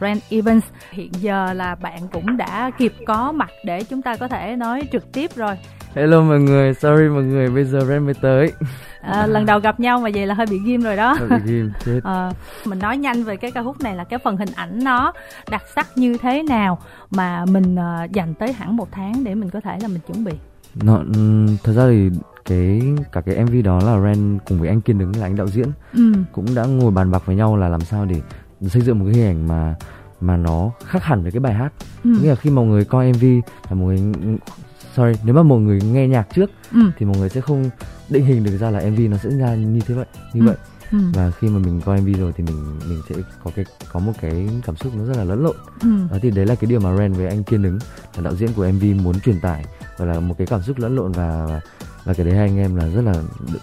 Ren Evans. Hiện giờ là bạn cũng đã kịp có mặt để chúng ta có thể nói trực tiếp rồi. Hello mọi người, sorry mọi người, bây giờ Ren mới tới. À, lần đầu gặp nhau mà vậy là hơi bị ghim rồi đó. Hơi bị ghim, chết. À, mình nói nhanh về cái ca khúc này là cái phần hình ảnh nó đặc sắc như thế nào mà mình uh, dành tới hẳn một tháng để mình có thể là mình chuẩn bị. Nó, thật ra thì cái cả cái MV đó là Ren cùng với anh Kiên đứng là anh đạo diễn ừ. cũng đã ngồi bàn bạc với nhau là làm sao để xây dựng một cái hình ảnh mà mà nó khác hẳn với cái bài hát. Ừ. Nghĩa là khi mọi người coi MV là mọi người sorry nếu mà mọi người nghe nhạc trước ừ. thì mọi người sẽ không định hình được ra là MV nó sẽ ra như thế vậy như ừ. vậy ừ. và khi mà mình coi MV rồi thì mình mình sẽ có cái có một cái cảm xúc nó rất là lẫn lộn ừ. đó thì đấy là cái điều mà Ren với anh Kiên đứng là đạo diễn của MV muốn truyền tải và là một cái cảm xúc lẫn lộn và và, và cái đấy hai anh em là rất là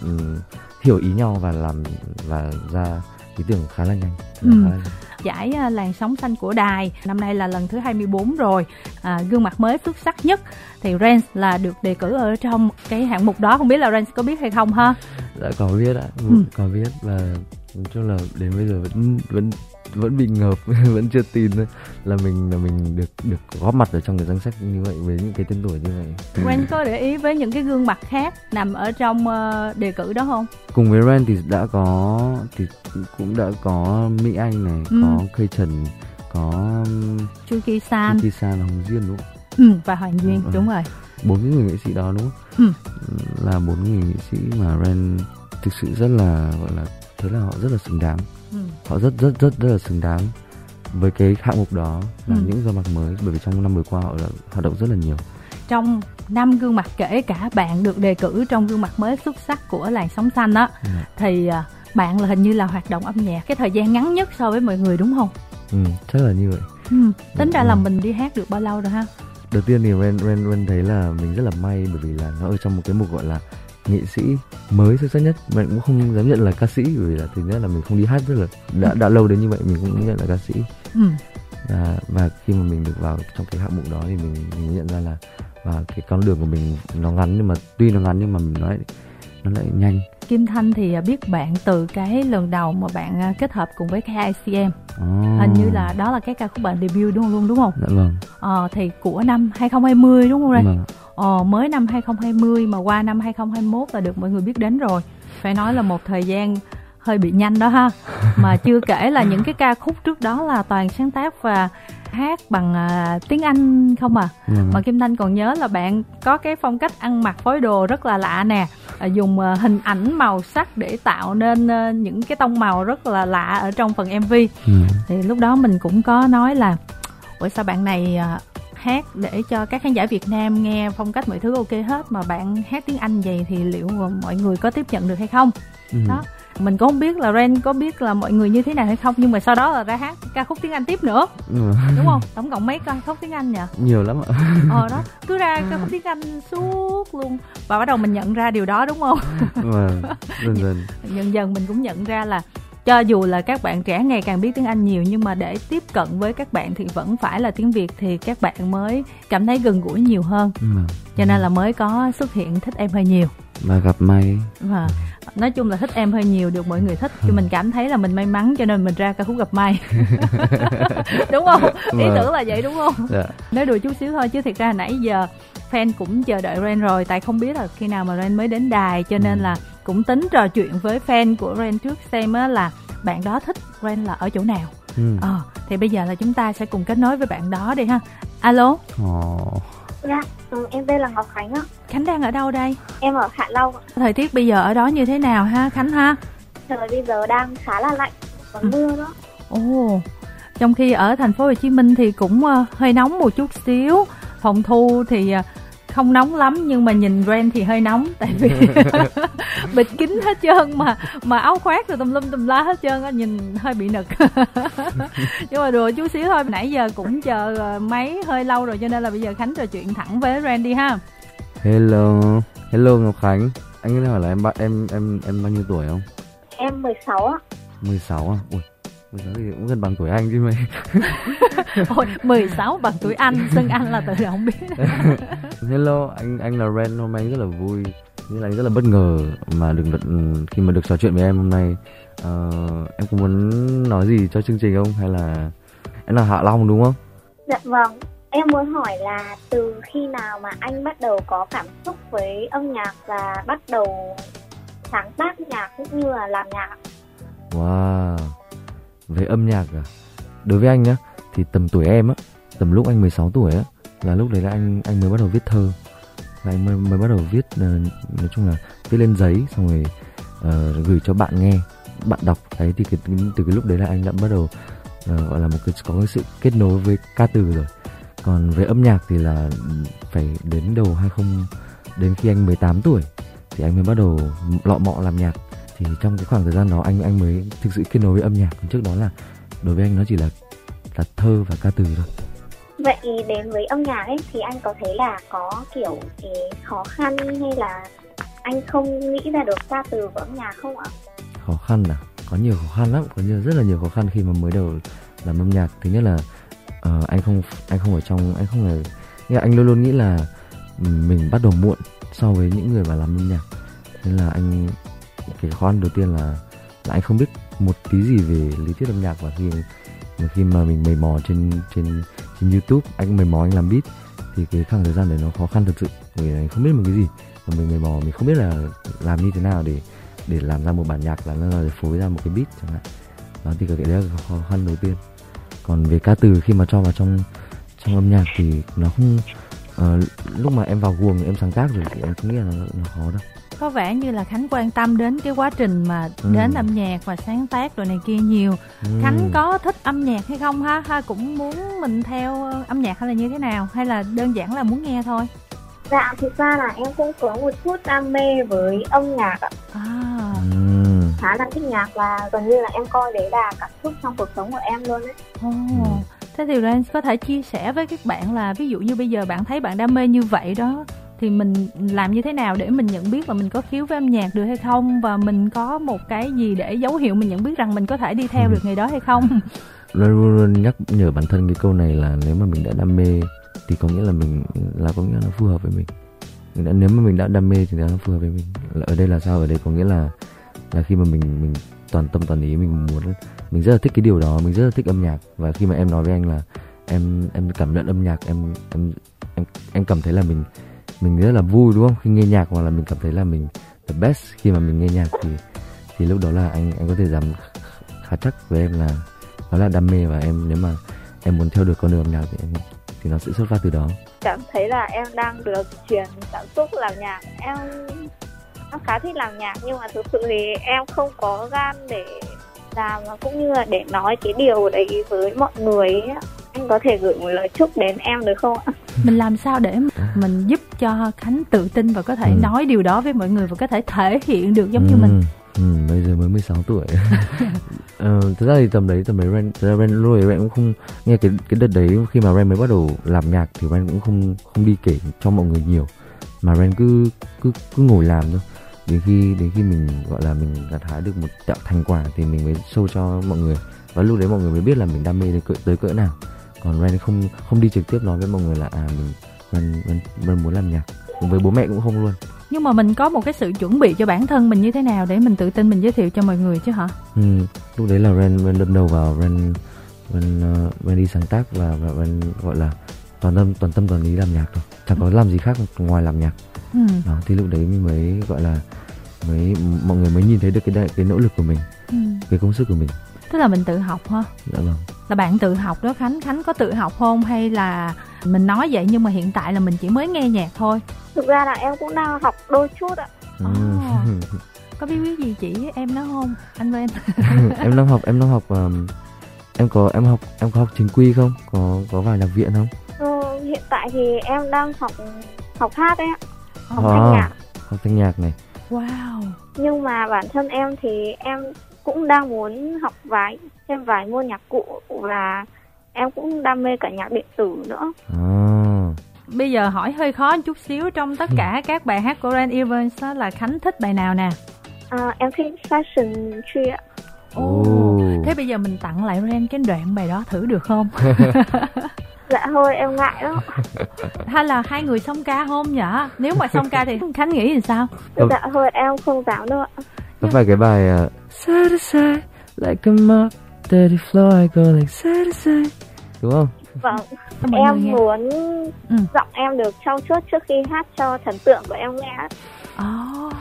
um, hiểu ý nhau và làm và ra ý tưởng khá là nhanh, ừ. khá là nhanh. Giải à, làn sóng xanh của đài năm nay là lần thứ 24 rồi. À, gương mặt mới xuất sắc nhất. Thì Rens là được đề cử ở trong cái hạng mục đó. Không biết là Rens có biết hay không ha? Dạ có biết ạ. Ừ. có biết và nói chung là đến bây giờ vẫn vẫn vẫn bị ngợp vẫn chưa tin là mình là mình được được góp mặt ở trong cái danh sách như vậy với những cái tên tuổi như vậy. Ren có để ý với những cái gương mặt khác nằm ở trong uh, đề cử đó không? Cùng với Ren thì đã có thì cũng đã có Mỹ Anh này, ừ. có Cây Trần, có Chu Ki San, Chu Ki San Hồng Duyên đúng không? Ừ, và Hoàng Duyên ừ. đúng rồi. Bốn cái người nghệ sĩ đó đúng không? Ừ. Là bốn người nghệ sĩ mà Ren thực sự rất là gọi là thế là họ rất là xứng đáng ừ. họ rất rất rất rất là xứng đáng với cái hạng mục đó là ừ. những gương mặt mới bởi vì trong năm vừa qua họ đã hoạt động rất là nhiều trong năm gương mặt kể cả bạn được đề cử trong gương mặt mới xuất sắc của làn sóng xanh á ừ. thì à, bạn là hình như là hoạt động âm nhạc cái thời gian ngắn nhất so với mọi người đúng không? Ừ, chắc là như vậy. Ừ, tính ra ừ. là mình đi hát được bao lâu rồi ha? Đầu tiên thì Ren Ren Ren thấy là mình rất là may bởi vì là nó ở trong một cái mục gọi là nghệ sĩ mới xuất sắc nhất mình cũng không dám nhận là ca sĩ bởi vì là thứ nhất là mình không đi hát rất là đã đã lâu đến như vậy mình cũng nhận là ca sĩ ừ. và, và khi mà mình được vào trong cái hạng mục đó thì mình, mình nhận ra là và cái con đường của mình nó ngắn nhưng mà tuy nó ngắn nhưng mà mình nói nó lại nhanh Kim Thanh thì à, biết bạn từ cái lần đầu mà bạn à, kết hợp cùng với KICM oh. Hình như là đó là cái ca khúc bạn debut đúng không luôn đúng không? Dạ vâng Ờ thì của năm 2020 đúng không đây? Vâng Ờ, mới năm 2020 mà qua năm 2021 là được mọi người biết đến rồi. Phải nói là một thời gian hơi bị nhanh đó ha. Mà chưa kể là những cái ca khúc trước đó là toàn sáng tác và hát bằng uh, tiếng Anh không à. Ừ. mà Kim Thanh còn nhớ là bạn có cái phong cách ăn mặc phối đồ rất là lạ nè. Uh, dùng uh, hình ảnh màu sắc để tạo nên uh, những cái tông màu rất là lạ ở trong phần MV ừ. thì lúc đó mình cũng có nói là ủa sao bạn này uh, hát để cho các khán giả Việt Nam nghe phong cách mọi thứ ok hết mà bạn hát tiếng Anh vậy thì liệu mọi người có tiếp nhận được hay không? Ừ. đó mình cũng không biết là Ren có biết là mọi người như thế nào hay không nhưng mà sau đó là ra hát ca khúc tiếng Anh tiếp nữa. Ừ. đúng không? Tổng cộng mấy ca khúc tiếng Anh nhỉ? Nhiều lắm ạ. Ờ đó. Cứ ra ca khúc tiếng Anh suốt luôn. Và bắt đầu mình nhận ra điều đó đúng không? Ừ, dần dần. Dần dần mình cũng nhận ra là cho dù là các bạn trẻ ngày càng biết tiếng Anh nhiều nhưng mà để tiếp cận với các bạn thì vẫn phải là tiếng Việt thì các bạn mới cảm thấy gần gũi nhiều hơn. Ừ. Cho nên là mới có xuất hiện thích em hơi nhiều. Và gặp may. Và nói chung là thích em hơi nhiều được mọi người thích thì mình cảm thấy là mình may mắn cho nên mình ra ca khúc gặp may. đúng không? Ý vâng. tưởng là vậy đúng không? Dạ. Nói đùa chút xíu thôi chứ thiệt ra nãy giờ fan cũng chờ đợi Ren rồi tại không biết là khi nào mà Ren mới đến đài cho nên ừ. là cũng tính trò chuyện với fan của Ren trước xem á là bạn đó thích Ren là ở chỗ nào. Ừ. Ờ, thì bây giờ là chúng ta sẽ cùng kết nối với bạn đó đi ha. Alo. Oh. Dạ, ừ, em tên là Ngọc Khánh ạ. Khánh đang ở đâu đây? Em ở Hạ Long ạ. Thời tiết bây giờ ở đó như thế nào ha Khánh ha? Trời bây giờ đang khá là lạnh, còn ừ. mưa đó. Ồ. Trong khi ở thành phố Hồ Chí Minh thì cũng uh, hơi nóng một chút xíu. Phòng thu thì uh, không nóng lắm nhưng mà nhìn Ren thì hơi nóng tại vì bịt kín hết trơn mà mà áo khoác rồi tùm lum tùm la hết trơn á nhìn hơi bị nực. Nhưng mà đùa chút xíu thôi nãy giờ cũng chờ máy hơi lâu rồi cho nên là bây giờ khánh trò chuyện thẳng với Ren đi ha. Hello hello ngọc khánh. Anh có hỏi là em em em em bao nhiêu tuổi không? Em 16 á 16 à? Ui 16 thì cũng gần bằng tuổi anh chứ mày. Ôi, 16 bằng tuổi anh xưng anh là tự không biết. Hello anh anh là Ren hôm nay rất là vui. Như là anh rất là bất ngờ mà được, được khi mà được trò chuyện với em hôm nay. Uh, em có muốn nói gì cho chương trình không? Hay là anh là Hạ Long đúng không? Dạ vâng em muốn hỏi là từ khi nào mà anh bắt đầu có cảm xúc với âm nhạc và bắt đầu sáng tác nhạc cũng như là làm nhạc? Wow về âm nhạc à đối với anh nhá thì tầm tuổi em á tầm lúc anh 16 tuổi á là lúc đấy là anh anh mới bắt đầu viết thơ. Là anh mới, mới bắt đầu viết uh, nói chung là viết lên giấy xong rồi uh, gửi cho bạn nghe bạn đọc. Đấy thì cái, từ cái lúc đấy là anh đã bắt đầu uh, gọi là một cái có cái sự kết nối với ca từ rồi. Còn về âm nhạc thì là phải đến đầu 20 đến khi anh 18 tuổi thì anh mới bắt đầu lọ mọ làm nhạc thì trong cái khoảng thời gian đó anh anh mới thực sự kết nối với âm nhạc. Trước đó là đối với anh nó chỉ là là thơ và ca từ thôi. Vậy đến với âm nhạc ấy thì anh có thấy là có kiểu cái khó khăn hay là anh không nghĩ ra được ca từ của âm nhạc không ạ? Khó khăn à? Có nhiều khó khăn lắm. Có nhiều rất là nhiều khó khăn khi mà mới đầu làm âm nhạc. Thứ nhất là uh, anh không anh không ở trong anh không là nghĩa anh luôn luôn nghĩ là mình bắt đầu muộn so với những người mà làm âm nhạc. Nên là anh cái khó khăn đầu tiên là là anh không biết một tí gì về lý thuyết âm nhạc và khi mà khi mà mình mày mò trên trên trên YouTube anh mày mò anh làm beat thì cái khoảng thời gian đấy nó khó khăn thật sự. Vì anh không biết một cái gì và mình mày mò mình không biết là làm như thế nào để để làm ra một bản nhạc là nó để phối ra một cái beat chẳng hạn. Đó thì cái đấy là khó khăn đầu tiên. Còn về ca từ khi mà cho vào trong trong âm nhạc thì nó không uh, lúc mà em vào guồng em sáng tác rồi thì em không nghĩ là nó, nó khó đâu có vẻ như là khánh quan tâm đến cái quá trình mà ừ. đến âm nhạc và sáng tác rồi này kia nhiều ừ. khánh có thích âm nhạc hay không ha ha cũng muốn mình theo âm nhạc hay là như thế nào hay là đơn giản là muốn nghe thôi dạ thực ra là em cũng có một chút đam mê với âm nhạc ạ à. ừ. khá là thích nhạc và gần như là em coi đấy là cảm xúc trong cuộc sống của em luôn đấy oh. Thế thì Ren có thể chia sẻ với các bạn là ví dụ như bây giờ bạn thấy bạn đam mê như vậy đó thì mình làm như thế nào để mình nhận biết là mình có khiếu với âm nhạc được hay không? Và mình có một cái gì để dấu hiệu mình nhận biết rằng mình có thể đi theo ừ. được nghề đó hay không? Luôn luôn nhắc nhở bản thân cái câu này là nếu mà mình đã đam mê thì có nghĩa là mình là có nghĩa là nó phù hợp với mình. Nếu mà mình đã đam mê thì nó phù hợp với mình. Ở đây là sao? Ở đây có nghĩa là là khi mà mình mình toàn tâm toàn ý mình muốn mình rất là thích cái điều đó mình rất là thích âm nhạc. Và khi mà em nói với anh là em em cảm nhận âm nhạc em em em em cảm thấy là mình mình rất là vui, đúng không? Khi nghe nhạc hoặc là mình cảm thấy là mình the best khi mà mình nghe nhạc thì thì lúc đó là anh anh có thể dám khá chắc với em là đó là đam mê và em nếu mà em muốn theo được con đường âm nhạc thì em, thì nó sẽ xuất phát từ đó. Cảm thấy là em đang được truyền cảm xúc làm nhạc. Em em khá thích làm nhạc nhưng mà thực sự thì em không có gan để làm và cũng như là để nói cái điều đấy với mọi người ấy. anh có thể gửi một lời chúc đến em được không ạ mình làm sao để mình giúp cho khánh tự tin và có thể ừ. nói điều đó với mọi người và có thể thể hiện được giống ừ. như mình ừ, bây giờ mới 16 tuổi ờ, thực ra thì tầm đấy tầm đấy Ren thực ra Ren lúc đấy Ren cũng không nghe cái cái đợt đấy khi mà Ren mới bắt đầu làm nhạc thì Ren cũng không không đi kể cho mọi người nhiều mà Ren cứ cứ cứ ngồi làm thôi đến khi đến khi mình gọi là mình gặt hái được một tạo thành quả thì mình mới show cho mọi người. Và lúc đấy mọi người mới biết là mình đam mê tới cỡ, tới cỡ nào. Còn Ren không không đi trực tiếp nói với mọi người là à mình Ren, Ren, Ren muốn làm nhạc. Với bố mẹ cũng không luôn. Nhưng mà mình có một cái sự chuẩn bị cho bản thân mình như thế nào để mình tự tin mình giới thiệu cho mọi người chứ hả? Ừ, lúc đấy là Ren Ren đâm đầu vào Ren Ren, uh, Ren đi sáng tác và, và Ren gọi là toàn tâm toàn tâm toàn ý làm nhạc thôi. Chẳng có làm gì khác ngoài làm nhạc ừ. đó, thì lúc đấy mới, mới gọi là mới mọi người mới nhìn thấy được cái đại, cái nỗ lực của mình ừ. cái công sức của mình. Tức là mình tự học ha? Dạ vâng. Là bạn tự học đó khánh. Khánh có tự học không? Hay là mình nói vậy nhưng mà hiện tại là mình chỉ mới nghe nhạc thôi? Thực ra là em cũng đang học đôi chút ạ. Ừ. oh. có bí quyết gì chỉ em nó không? Anh với em em đang học em đang học um, em có em học em có học chính quy không? Có có vào nhạc viện không? Ừ, hiện tại thì em đang học học hát đấy ạ học thanh nhạc. Học thanh nhạc này. Wow. Nhưng mà bản thân em thì em cũng đang muốn học vài thêm vài môn nhạc cụ và em cũng đam mê cả nhạc điện tử nữa. À. bây giờ hỏi hơi khó chút xíu trong tất cả các bài hát của Ren Evans đó là Khánh thích bài nào nè? À, em thích Fashion Tree ạ. Oh. thế bây giờ mình tặng lại Ren cái đoạn bài đó thử được không dạ thôi em ngại đó hay là hai người xong ca hôm nhở nếu mà xong ca thì khánh nghĩ thì sao? Dạ thôi em không dám đâu ạ. Có phải cái bài uh, side to side like a mop dirty floor I go like side to side đúng không? Vâng. Em muốn ừ. giọng em được trau chuốt trước khi hát cho thần tượng của em nghe. Oh.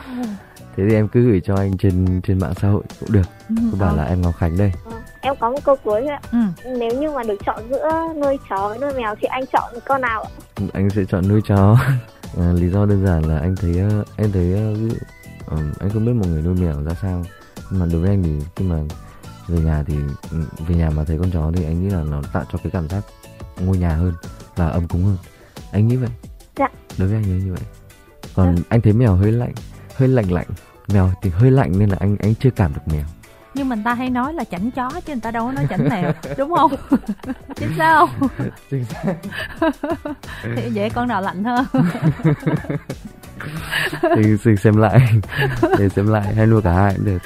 thế thì em cứ gửi cho anh trên trên mạng xã hội cũng được. Ừ, cứ bảo ừ. là em ngọc khánh đây. Ừ. em có một câu cuối ạ. Ừ. nếu như mà được chọn giữa nuôi chó với nuôi mèo thì anh chọn con nào ạ? Anh sẽ chọn nuôi chó. À, lý do đơn giản là anh thấy em thấy uh, anh không biết một người nuôi mèo ra sao. Nhưng mà đối với anh thì khi mà về nhà thì ừ, về nhà mà thấy con chó thì anh nghĩ là nó tạo cho cái cảm giác ngôi nhà hơn và ấm cúng hơn. Anh nghĩ vậy? Dạ. Đối với anh như vậy. Còn dạ. anh thấy mèo hơi lạnh hơi lạnh lạnh. Mèo thì hơi lạnh nên là anh anh chưa cảm được mèo nhưng mình ta hay nói là chảnh chó chứ người ta đâu có nói chảnh mèo đúng không? Chính xác không? Chính xác. Thì vậy con nào lạnh hơn. Thì, thì xem lại. Để xem lại hay nuôi cả hai cũng được.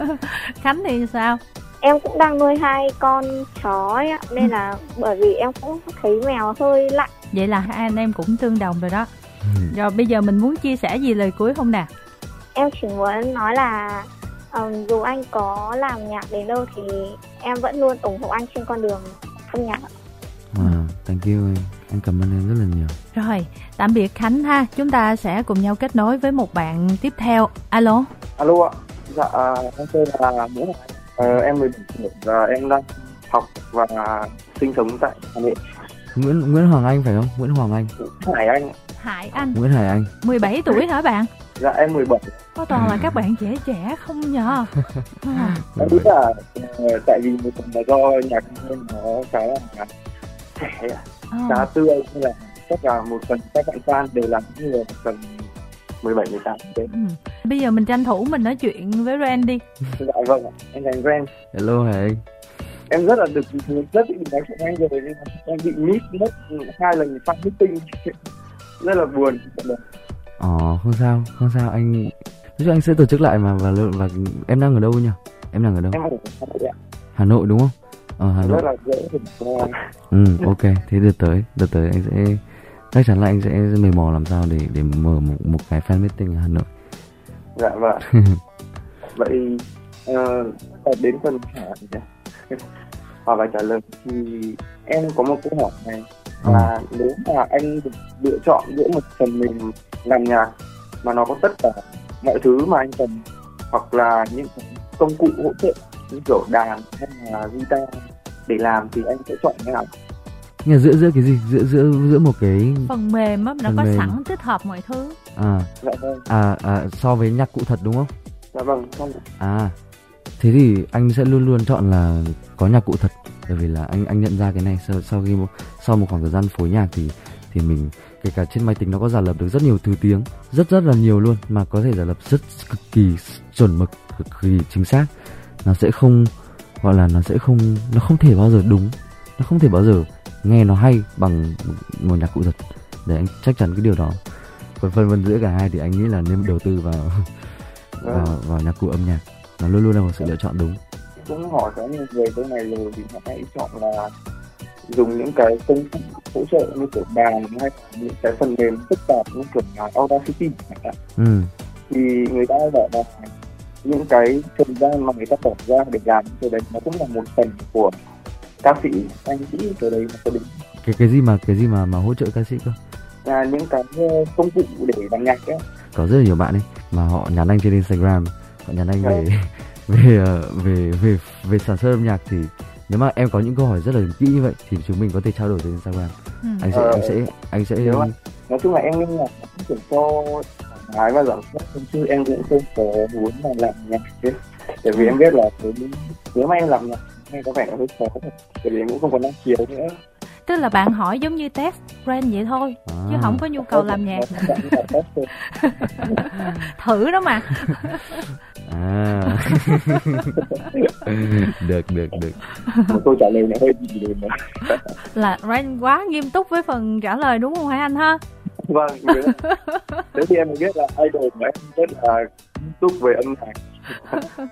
Khánh thì sao? Em cũng đang nuôi hai con chó ấy, nên là bởi vì em cũng thấy mèo hơi lạnh. Vậy là hai anh em cũng tương đồng rồi đó. Ừ. rồi bây giờ mình muốn chia sẻ gì lời cuối không nè? Em chỉ muốn nói là um, dù anh có làm nhạc đến đâu thì em vẫn luôn ủng hộ anh trên con đường âm nhạc Wow, thank you em. Em cảm ơn em rất là nhiều. Rồi, tạm biệt Khánh ha. Chúng ta sẽ cùng nhau kết nối với một bạn tiếp theo. Alo. Alo ạ. Dạ, em tên là Nguyễn Ờ, em 17 tuổi và em đang học và sinh sống tại Hà Nội. Nguyễn Nguyễn Hoàng Anh phải không? Nguyễn Hoàng Anh. Hải Anh. Hải Anh. Nguyễn Hải Anh. 17 tuổi hả bạn? Dạ em 17. Có toàn là các bạn trẻ trẻ không nhờ? À. Em nghĩ là uh, tại vì một phần là do nhạc nên nó khá là trẻ, à. khá tươi nên là chắc là một phần các bạn fan đều là những người tầm 17 18 okay. ừ. Bây giờ mình tranh thủ mình nói chuyện với Ren đi. dạ vâng ạ, em chào Ren. Hello Hải Em rất là được rất bị nói chuyện anh rồi em bị miss mất hai lần fan meeting rất là buồn. Ờ không sao, không sao anh nói chung anh sẽ tổ chức lại mà và và em đang ở đâu nhỉ? Em đang ở đâu? Em ở Hà Nội ạ. Hà Nội đúng không? Ờ Hà Nội. Rất là dễ Ừ ok, thế đợt tới, đợt tới anh sẽ chắc chắn là anh sẽ mày mò làm sao để để mở một một cái fan meeting ở Hà Nội dạ vâng vậy uh, đến phần hỏi và trả lời thì em có một câu hỏi này là ừ. nếu mà anh được lựa chọn giữa một phần mềm làm nhạc mà nó có tất cả mọi thứ mà anh cần hoặc là những công cụ hỗ trợ như kiểu đàn hay là guitar để làm thì anh sẽ chọn cái nào. Nhưng giữa giữa cái gì? Giữa giữa giữa một cái phần mềm á nó có mềm. sẵn tích hợp mọi thứ. À. Dạ vâng. à, à so với nhạc cụ thật đúng không? Dạ vâng không à. Thế thì anh sẽ luôn luôn chọn là có nhạc cụ thật bởi vì là anh anh nhận ra cái này sau sau khi một, sau một khoảng thời gian phối nhạc thì thì mình kể cả trên máy tính nó có giả lập được rất nhiều thứ tiếng rất rất là nhiều luôn mà có thể giả lập rất cực kỳ chuẩn mực cực kỳ chính xác. Nó sẽ không gọi là nó sẽ không nó không thể bao giờ đúng nó không thể bao giờ nghe nó hay bằng một nhạc cụ thật. Để anh chắc chắn cái điều đó. Còn phân vân giữa cả hai thì anh nghĩ là nên đầu tư vào vào, vào nhạc cụ âm nhạc. Nó luôn luôn là một sự lựa chọn đúng. Cũng hỏi có nhiều người cái này rồi thì họ hãy chọn là dùng những cái công cụ hỗ trợ như kiểu đàn hay những cái phần mềm phức tạp như kiểu là Audacity ừ. thì người ta bảo là những cái thời gian mà người ta bỏ ra để làm cái đấy nó cũng là một phần của ca sĩ anh nghĩ từ đấy nó có đúng cái cái gì mà cái gì mà mà hỗ trợ ca sĩ cơ? Là những cái ờ, công cụ để làm nhạc ấy. Có rất là nhiều bạn ấy mà họ nhắn anh trên Instagram họ nhắn anh về về ờ, về về về sản xuất âm nhạc thì nếu mà em có những câu hỏi rất là kỹ như vậy thì chúng mình có thể trao đổi trên Instagram. Ừ. anh sẽ ờ, anh sẽ anh sẽ nói chung là em nghĩ là cũng cho gái và giọng chứ em cũng không có muốn là làm nhạc chứ bởi vì em biết là nếu mà em làm nhạc nghe có vẻ hơi khó bởi vì cũng không còn năng khiếu nữa tức là bạn hỏi giống như test brand vậy thôi à. chứ không có nhu cầu làm nhạc. Thử đó mà. À. Được được được. Một câu trả lời này hơi gì là Ren quá nghiêm túc với phần trả lời đúng không hả anh ha? Vâng thế thì em biết là idol của em rất là nghiêm túc về âm nhạc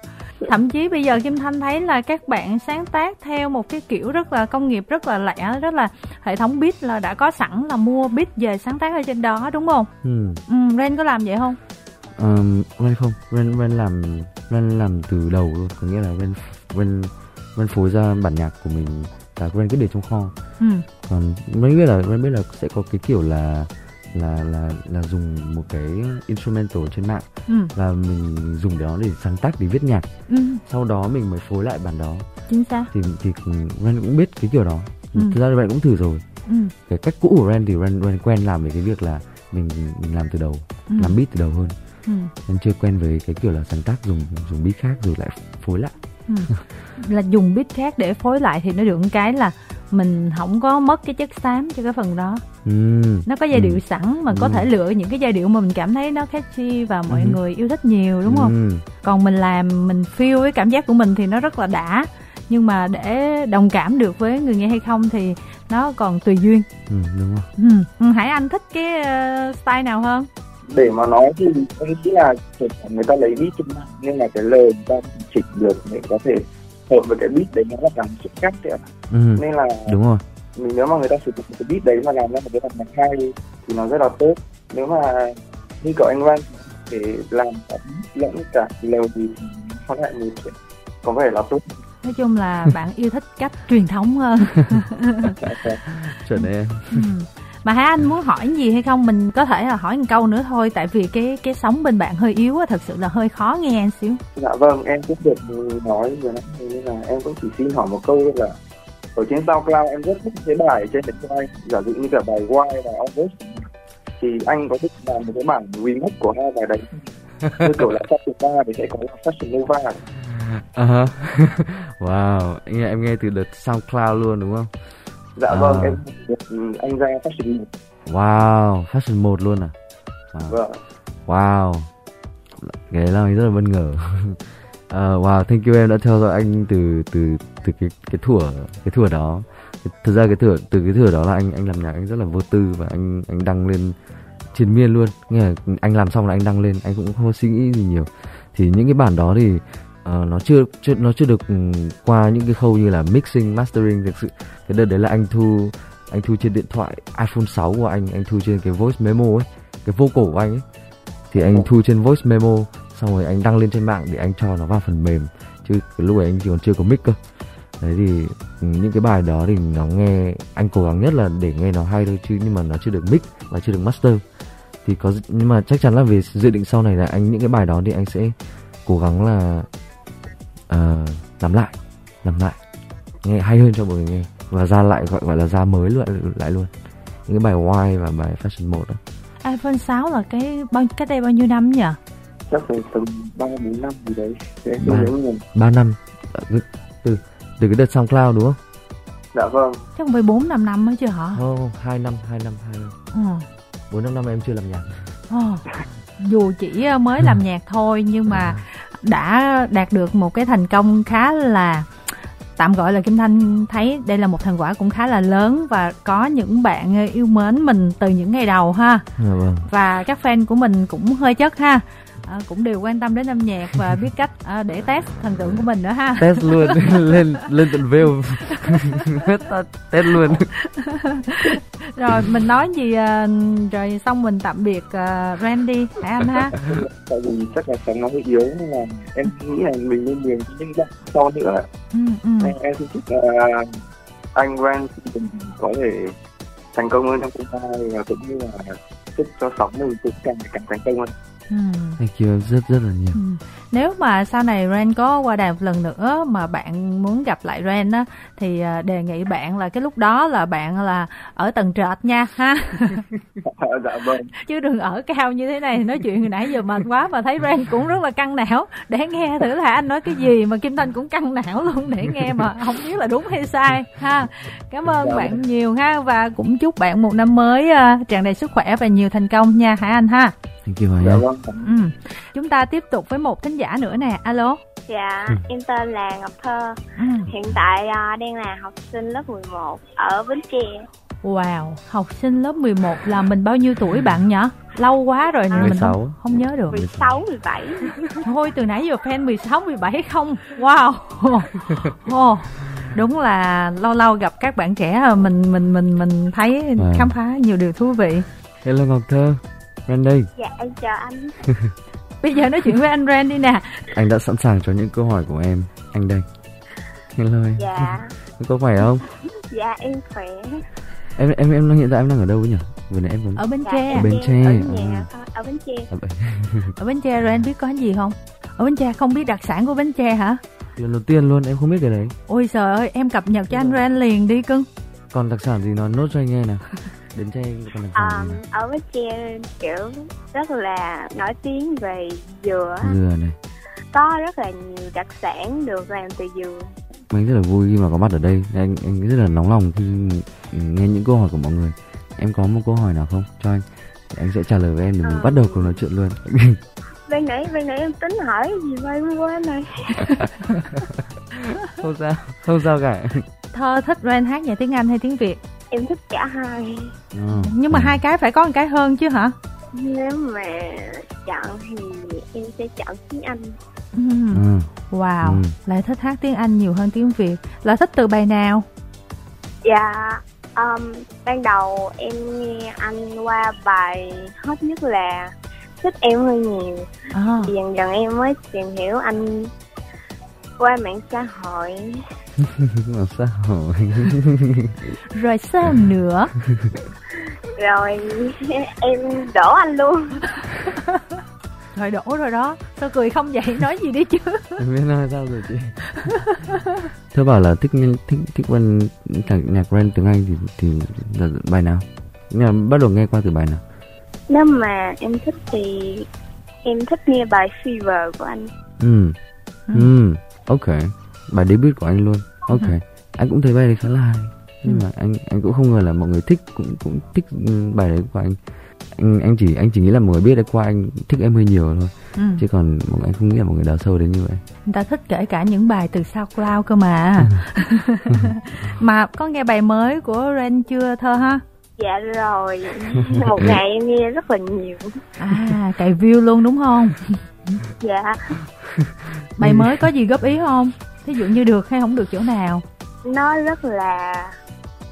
thậm chí bây giờ kim thanh thấy là các bạn sáng tác theo một cái kiểu rất là công nghiệp rất là lẻ rất là hệ thống beat là đã có sẵn là mua beat về sáng tác ở trên đó đúng không? Ừ, ừ ren có làm vậy không? Um, ren không. Ren ren làm ren làm từ đầu luôn. Có nghĩa là ren ren ren phối ra bản nhạc của mình cả Ren cứ để trong kho. Ừ. còn Ren biết là Ren biết là sẽ có cái kiểu là là là là dùng một cái instrumental trên mạng ừ. và mình dùng đó để sáng tác để viết nhạc ừ. sau đó mình mới phối lại bản đó chính xác thì thì Ren cũng biết cái kiểu đó ừ. thực ra bạn cũng thử rồi ừ. cái cách cũ của Ren thì Ren, Ren quen làm về cái việc là mình mình làm từ đầu ừ. làm beat từ đầu hơn ừ. Ren chưa quen với cái kiểu là sáng tác dùng dùng beat khác rồi lại phối lại ừ. là dùng beat khác để phối lại thì nó được cái là mình không có mất cái chất xám cho cái phần đó ừ. nó có giai điệu ừ. sẵn mà có ừ. thể lựa những cái giai điệu mà mình cảm thấy nó catchy và mọi ừ. người yêu thích nhiều đúng không ừ. còn mình làm mình feel với cảm giác của mình thì nó rất là đã nhưng mà để đồng cảm được với người nghe hay không thì nó còn tùy duyên ừ, đúng không ừ. ừ hải anh thích cái uh, style nào hơn để mà nói thì em nghĩ là người ta lấy trên mạng nhưng mà cái lời người ta chỉnh được để có thể hợp với cái beat đấy nó là càng chuyện khác đấy ừ. nên là đúng rồi. mình nếu mà người ta sử dụng cái beat đấy mà làm ra một cái bản nhạc hay thì nó rất là tốt. Nếu mà như cậu anh Văn để làm cả lẫn cả lời thì nó lại một chuyện có vẻ là tốt. Nói chung là bạn yêu thích cách truyền thống hơn. Chuẩn em. Ừ. mà hả anh muốn hỏi gì hay không? Mình có thể là hỏi một câu nữa thôi tại vì cái cái sóng bên bạn hơi yếu á thật sự là hơi khó nghe anh xíu. Dạ vâng em cũng được nói rồi đấy. Nên là em cũng chỉ xin hỏi một câu là ở trên SoundCloud em rất thích cái bài trên điện thoại giả dụ như cả bài Why và August. Thì anh có thích làm một cái bản remix của hai bài đấy như kiểu là Fashion Nova thì sẽ có là Fashion Nova. Uh-huh. wow em nghe, em nghe từ đợt SoundCloud luôn đúng không dạ à. vâng em được anh ra Fashion 1 wow Fashion 1 luôn à? Wow. vâng. Wow. Cái làm mình rất là bất ngờ. Uh, wow thank you em đã theo dõi anh từ từ từ cái cái thủa cái thủa đó. Thực ra cái thủa từ cái thủa đó là anh anh làm nhạc anh rất là vô tư và anh anh đăng lên triền miên luôn. Nghĩa là anh làm xong là anh đăng lên anh cũng không suy nghĩ gì nhiều. Thì những cái bản đó thì uh, nó chưa, chưa nó chưa được qua những cái khâu như là mixing mastering thực sự. Cái đợt đấy là anh thu anh thu trên điện thoại iPhone 6 của anh anh thu trên cái voice memo ấy cái vocal của anh ấy. Thì anh thu trên voice memo xong rồi anh đăng lên trên mạng để anh cho nó vào phần mềm chứ cái lúc ấy anh chỉ còn chưa có mic cơ. Đấy thì ừ, những cái bài đó thì nó nghe anh cố gắng nhất là để nghe nó hay thôi chứ nhưng mà nó chưa được mix và chưa được master. Thì có nhưng mà chắc chắn là về dự định sau này là anh những cái bài đó thì anh sẽ cố gắng là uh, làm lại làm lại nghe hay hơn cho mọi người nghe và ra lại gọi gọi là ra mới lại lại luôn những cái bài Why và bài Fashion 1 đó iPhone 6 là cái bao cách đây bao nhiêu năm nhỉ? Chắc phải tầm ba bốn năm gì đấy. Ba năm từ từ từ cái đợt SoundCloud đúng không? Dạ vâng. Chắc phải bốn năm năm mới chưa hả? Không, oh, hai năm, hai năm, hai năm. Ờ. Bốn năm năm em chưa làm nhạc. Oh. Dù chỉ ờ, mới làm nhạc thôi nhưng mà đã đạt được một cái thành công khá là tạm gọi là kim thanh thấy đây là một thành quả cũng khá là lớn và có những bạn yêu mến mình từ những ngày đầu ha dạ vâng. và các fan của mình cũng hơi chất ha à, cũng đều quan tâm đến âm nhạc và biết cách à, để test thần tượng của mình nữa ha. Test luôn lên lên tận view. Test luôn. Rồi mình nói gì à, rồi xong mình tạm biệt uh, Randy hả anh ha? Tại vì chắc là sáng nó hơi yếu nên là em nghĩ là mình nên nhường những bạn sau nữa. Ừ, ừ. Em xin chúc uh, anh Randy có thể thành công hơn trong tương lai và cũng như là chúc cho sóng mình cũng càng càng thành công hơn Ừ. Thank you rất rất là nhiều. Ừ. Nếu mà sau này Ren có qua đài một lần nữa mà bạn muốn gặp lại Ren á thì à, đề nghị bạn là cái lúc đó là bạn là ở tầng trệt nha ha. dạ vâng. Chứ đừng ở cao như thế này nói chuyện hồi nãy giờ mệt quá mà thấy Ren cũng rất là căng não để nghe thử là anh nói cái gì mà Kim Thanh cũng căng não luôn để nghe mà không biết là đúng hay sai ha. Cảm ơn dạ bạn vâng. nhiều ha và cũng chúc bạn một năm mới uh, tràn đầy sức khỏe và nhiều thành công nha Hải Anh ha. Thank you Hoài dạ, vâng. ừ. Chúng ta tiếp tục với một thính giả nữa nè. Alo. Dạ, ừ. em tên là Ngọc Thơ. Ừ. Hiện tại uh, đang là học sinh lớp 11 ở Bến Tre. Wow, học sinh lớp 11 là mình bao nhiêu tuổi bạn nhỉ? Lâu quá rồi à, mình không, không nhớ được. 16, 17. Thôi từ nãy giờ fan 16, 17 không? Wow. Oh, đúng là lâu lâu gặp các bạn trẻ mình mình mình mình thấy à. khám phá nhiều điều thú vị. Hello Ngọc Thơ. Randy Dạ em chào anh Bây giờ nói chuyện với anh Randy nè Anh đã sẵn sàng cho những câu hỏi của em Anh đây Hello em. Dạ. có khỏe không? Dạ em khỏe. Em em em hiện tại em đang ở đâu nhỉ? Vừa nãy em có ở Bến dạ, Tre. Ở Bến Tre. Ở nhà, à. ở Bến Tre. ở Bến Tre rồi anh biết có gì không? Ở Bến Tre không biết đặc sản của Bến Tre hả? Lần đầu tiên luôn em không biết cái đấy. Ôi trời ơi em cập nhật cho anh Ren liền đi cưng. Còn đặc sản gì nói nốt cho anh nghe nào. Bến Tre còn à, gì nào? Ở Bến Tre kiểu rất là nổi tiếng về dừa. Dừa này. Có rất là nhiều đặc sản được làm từ dừa. Mình rất là vui khi mà có mặt ở đây. Anh anh rất là nóng lòng khi nghe những câu hỏi của mọi người. Em có một câu hỏi nào không cho anh? Anh sẽ trả lời với em để mình à. bắt đầu cuộc nói chuyện luôn. Ban nãy ban nãy em tính hỏi gì mà em quên này. không sao, không sao cả. Thơ thích Ren hát nhạc tiếng Anh hay tiếng Việt? Em thích cả hai. À, Nhưng mà à. hai cái phải có một cái hơn chứ hả? Nếu mà chọn thì em sẽ chọn tiếng Anh. Ừ. Ừ. Wow, ừ. lại thích hát tiếng Anh nhiều hơn tiếng Việt. Là thích từ bài nào? Dạ, um, ban đầu em nghe anh qua bài hot nhất là thích em hơi nhiều. À. Dần dần em mới tìm hiểu anh qua mạng xã hội. Xã hội. rồi sao nữa? rồi em đổ anh luôn. Thôi đổ rồi đó Sao cười không vậy nói gì đi chứ Em biết nói sao rồi chị Thưa bảo là thích thích thích quen nhạc, nhạc Ren tiếng Anh thì thì là bài nào? Nhưng mà bắt đầu nghe qua từ bài nào? Nếu mà em thích thì em thích nghe bài Fever của anh. Ừ. Ừ. ừ. Ok. Bài debut của anh luôn. Ok. Ừ. Anh cũng thấy bài đấy khá là hay. Nhưng ừ. mà anh anh cũng không ngờ là mọi người thích cũng cũng thích bài đấy của anh anh anh chỉ anh chỉ nghĩ là mọi người biết đã qua anh thích em hơi nhiều thôi ừ. chứ còn mọi anh không nghĩ là mọi người đào sâu đến như vậy người ta thích kể cả những bài từ SoundCloud cơ mà mà có nghe bài mới của Ren chưa thơ ha dạ rồi một ngày em nghe rất là nhiều à cày view luôn đúng không dạ bài mới có gì góp ý không thí dụ như được hay không được chỗ nào nó rất là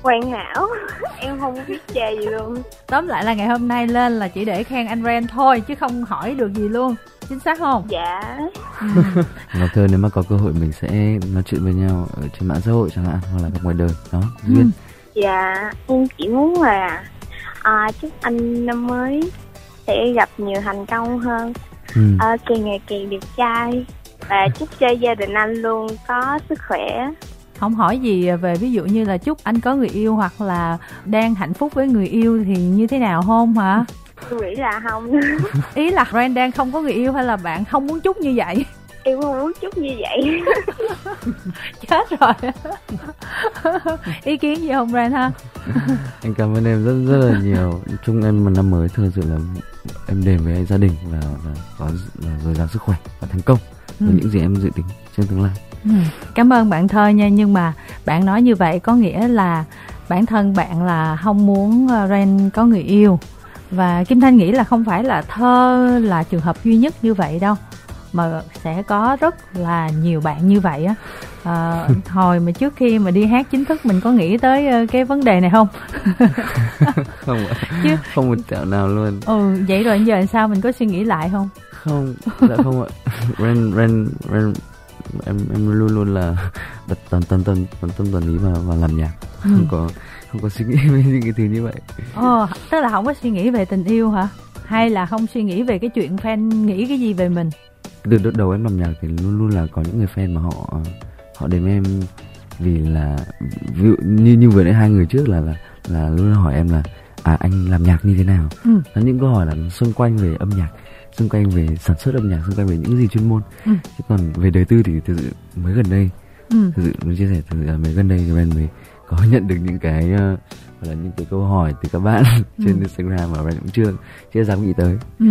hoàn hảo em không biết chê gì luôn tóm lại là ngày hôm nay lên là chỉ để khen anh Ren thôi chứ không hỏi được gì luôn chính xác không dạ ừ. ngọc thơ nếu mà có cơ hội mình sẽ nói chuyện với nhau ở trên mạng xã hội chẳng hạn hoặc là gặp ngoài đời đó ừ. duyên ừ. dạ em chỉ muốn là à, chúc anh năm mới sẽ gặp nhiều thành công hơn ừ. à, càng ngày càng đẹp trai và chúc cho gia đình anh luôn có sức khỏe. Không hỏi gì về ví dụ như là chúc anh có người yêu hoặc là đang hạnh phúc với người yêu thì như thế nào không hả? Tôi nghĩ là không. Ý là Ren đang không có người yêu hay là bạn không muốn chúc như vậy? Em không muốn chúc như vậy. Chết rồi. Ý kiến gì không Ren ha? Anh cảm ơn em rất rất là nhiều. Chúc em một năm mới thật sự là em đến với gia đình và, và có dồi dào sức khỏe và thành công ừ. với những gì em dự tính trong tương lai. Ừ. Cảm ơn bạn thơ nha nhưng mà bạn nói như vậy có nghĩa là bản thân bạn là không muốn ờ, Ren có người yêu. Và Kim Thanh nghĩ là không phải là thơ là trường hợp duy nhất như vậy đâu mà sẽ có rất là nhiều bạn như vậy á. À, hồi mà trước khi mà đi hát chính thức mình có nghĩ tới ờ, cái vấn đề này không? Không chứ không một tẹo nào luôn. Ừ vậy rồi giờ sao mình có suy nghĩ lại không? Không dạ không ạ ren ren ren em em luôn luôn là đặt toàn toàn toàn toàn tâm toàn ý vào vào làm nhạc. Ừ. không có không có suy nghĩ về những cái thứ như vậy. Ờ tức là không có suy nghĩ về tình yêu hả? Hay là không suy nghĩ về cái chuyện fan nghĩ cái gì về mình? Từ lúc đầu em làm nhạc thì luôn luôn là có những người fan mà họ họ đến em vì là ví dụ như như vừa nãy hai người trước là là là luôn hỏi em là à anh làm nhạc như thế nào? Ừ. là những câu hỏi là xung quanh về âm nhạc xung quanh về sản xuất âm nhạc xung quanh về những gì chuyên môn ừ. chứ còn về đời tư thì thực sự mới gần đây ừ. thực sự mới chia sẻ thực sự là mới gần đây thì Ben mới có nhận được những cái uh, hoặc là những cái câu hỏi từ các bạn ừ. trên Instagram mà Ben cũng chưa chưa dám nghĩ tới. Ừ.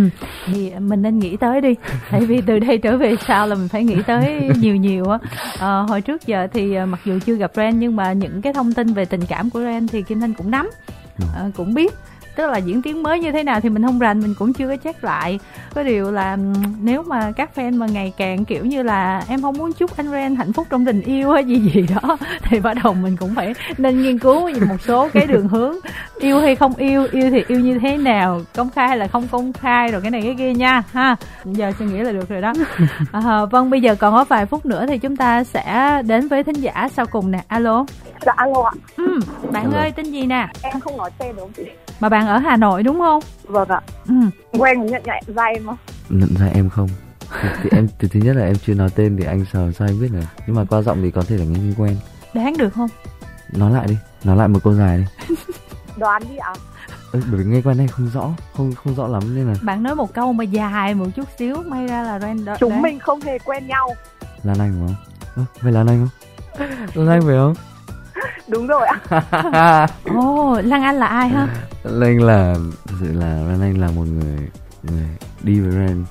Thì mình nên nghĩ tới đi, tại vì từ đây trở về sau là mình phải nghĩ tới nhiều nhiều á. À, hồi trước giờ thì ờ, mặc dù chưa gặp Ren nhưng mà những cái thông tin về tình cảm của Ren thì Kim Thanh cũng nắm, à, cũng biết tức là diễn tiến mới như thế nào thì mình không rành mình cũng chưa có check lại. Có điều là nếu mà các fan mà ngày càng kiểu như là em không muốn chúc anh Ren hạnh phúc trong tình yêu hay gì gì đó thì bắt đầu mình cũng phải nên nghiên cứu một số cái đường hướng yêu hay không yêu yêu thì yêu như thế nào công khai hay là không công khai rồi cái này cái kia nha ha. Giờ suy nghĩ là được rồi đó. À, vâng bây giờ còn có vài phút nữa thì chúng ta sẽ đến với thính giả sau cùng nè. Alo. Dạ alo ạ. Ừ bạn alo. ơi tên gì nè? Em không nói tên chị mà bạn ở hà nội đúng không? Vâng ạ. Ừ. Quen nhận nhận ra em không? Nhận ra em không. Thì em từ thứ nhất là em chưa nói tên thì anh sao sao anh biết được? Nhưng mà qua giọng thì có thể là nghe quen. Đoán được không? Nói lại đi nói lại một câu dài đi. Đoán đi ạ. Ừ, bởi vì nghe quen này không rõ không không rõ lắm nên là bạn nói một câu mà dài một chút xíu may ra là Ren đó. Chúng mình không hề quen nhau. Lan Anh đúng không? À, vậy Lan Anh không? Lan Anh phải không? Đúng rồi ạ. Ồ oh, Lan Anh là ai ha Lan Anh là thực sự là Lan Anh là một người người đi với Ren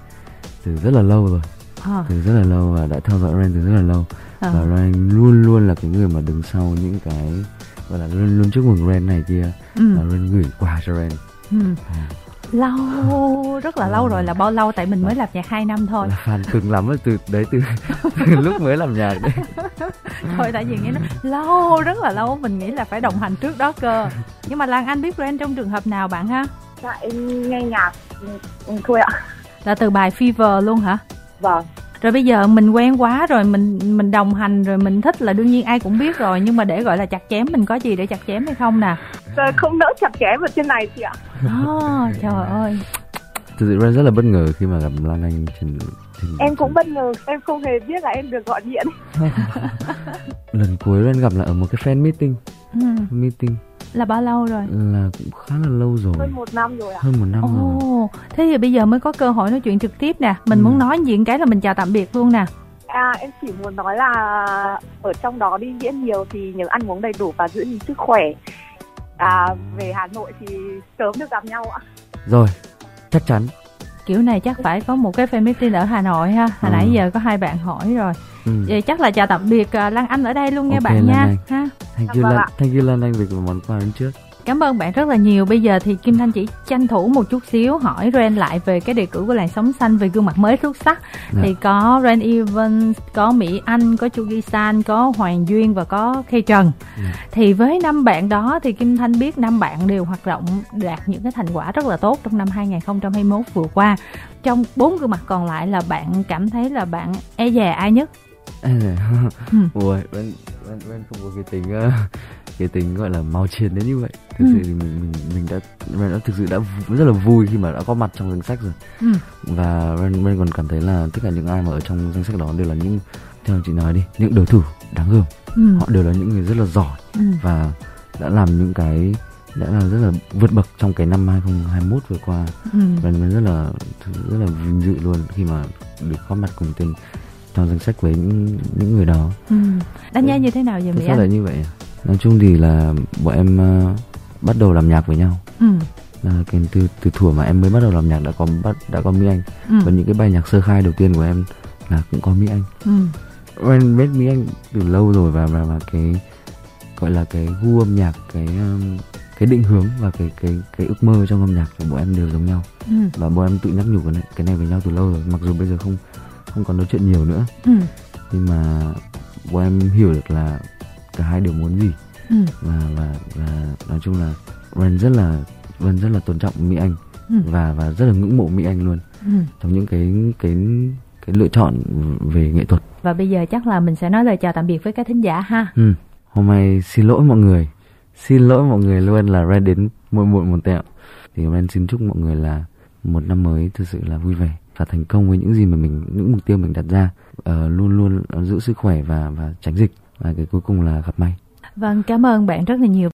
từ rất là lâu rồi à. từ rất là lâu và đã theo dõi Ren từ rất là lâu à. và Ren luôn luôn là cái người mà đứng sau những cái gọi là luôn luôn chúc mừng Ren này kia ừ. và Ren gửi quà cho Ren ừ. à. Lâu rất là lâu rồi là bao lâu? Tại mình mới làm nhạc 2 năm thôi. Là fan cứng lắm từ đấy từ, từ lúc mới làm nhạc đấy. Thôi tại vì nghe nó lâu rất là lâu. Mình nghĩ là phải đồng hành trước đó cơ. Nhưng mà lan anh biết Ren trong trường hợp nào bạn ha? Dạ em nghe nhạc thôi ạ. Là từ bài Fever luôn hả? Vâng rồi bây giờ mình quen quá rồi mình mình đồng hành rồi mình thích là đương nhiên ai cũng biết rồi nhưng mà để gọi là chặt chém mình có gì để chặt chém hay không nè? Trời, không đỡ chặt chém ở trên này chị ạ. Oh, trời ơi. Thực sự rất là bất ngờ khi mà gặp Lan Anh trên, trên em cũng bất ngờ em không hề biết là em được gọi điện. Lần cuối Ren gặp là ở một cái fan meeting. Ừ. meeting là bao lâu rồi là cũng khá là lâu rồi hơn một năm rồi ạ hơn một năm oh, rồi thế thì bây giờ mới có cơ hội nói chuyện trực tiếp nè mình ừ. muốn nói chuyện cái là mình chào tạm biệt luôn nè À, em chỉ muốn nói là ở trong đó đi diễn nhiều thì nhớ ăn uống đầy đủ và giữ gìn sức khỏe. À, về Hà Nội thì sớm được gặp nhau ạ. Rồi, chắc chắn. Kiểu này chắc phải có một cái fan meeting ở Hà Nội ha. Hồi ừ. nãy giờ có hai bạn hỏi rồi. Ừ. Vậy chắc là chào tạm biệt uh, Lan Anh ở đây luôn okay, nha bạn Lan nha. Anh. Ha. Thank you, Lan, thank you Lan Anh vì món quà đến trước. Cảm ơn bạn rất là nhiều. Bây giờ thì Kim Thanh chỉ tranh thủ một chút xíu hỏi Ren lại về cái đề cử của làn sóng xanh về gương mặt mới xuất sắc. Dạ. Thì có Ren Evans, có Mỹ Anh, có Chu San, có Hoàng Duyên và có Khay Trần. Dạ. Thì với năm bạn đó thì Kim Thanh biết năm bạn đều hoạt động đạt những cái thành quả rất là tốt trong năm 2021 vừa qua. Trong bốn gương mặt còn lại là bạn cảm thấy là bạn e dè ai nhất? E. Ôi, Ren, Ren không có cái tính uh, cái tính gọi là mau chiến đến như vậy thực ừ. sự thì mình mình mình đã Ren đã thực sự đã rất là vui khi mà đã có mặt trong danh sách rồi ừ. và Ren, Ren còn cảm thấy là tất cả những ai mà ở trong danh sách đó đều là những theo chị nói đi những đối thủ đáng gờm ừ. họ đều là những người rất là giỏi ừ. và đã làm những cái đã là rất là vượt bậc trong cái năm 2021 vừa qua ừ. và mình rất là rất là vinh dự luôn khi mà được góp mặt cùng tên trong danh sách với những những người đó ừ. đánh giá như thế nào vậy mỹ anh? là như vậy à? nói chung thì là bọn em uh, bắt đầu làm nhạc với nhau ừ. là cái từ từ thuở mà em mới bắt đầu làm nhạc đã có bắt đã có mỹ anh ừ. và những cái bài nhạc sơ khai đầu tiên của em là cũng có mỹ anh ừ. em biết mỹ anh từ lâu rồi và và, và cái gọi là cái gu âm nhạc cái um, cái định hướng và cái cái cái ước mơ trong âm nhạc của bọn em đều giống nhau ừ. và bọn em tự nhắc nhủ cái này cái này với nhau từ lâu rồi mặc dù bây giờ không không còn nói chuyện nhiều nữa ừ. nhưng mà bọn em hiểu được là cả hai đều muốn gì ừ. và và và nói chung là Ren rất là Ren rất là tôn trọng Mỹ Anh ừ. và và rất là ngưỡng mộ Mỹ Anh luôn ừ. trong những cái cái cái lựa chọn về nghệ thuật và bây giờ chắc là mình sẽ nói lời chào tạm biệt với các thính giả ha ừ. hôm nay xin lỗi mọi người xin lỗi mọi người luôn là Ren đến muộn muộn một tẹo thì Ren xin chúc mọi người là một năm mới thực sự là vui vẻ và thành công với những gì mà mình những mục tiêu mình đặt ra uh, luôn luôn giữ sức khỏe và và tránh dịch. Và cái cuối cùng là gặp may. Vâng cảm ơn bạn rất là nhiều.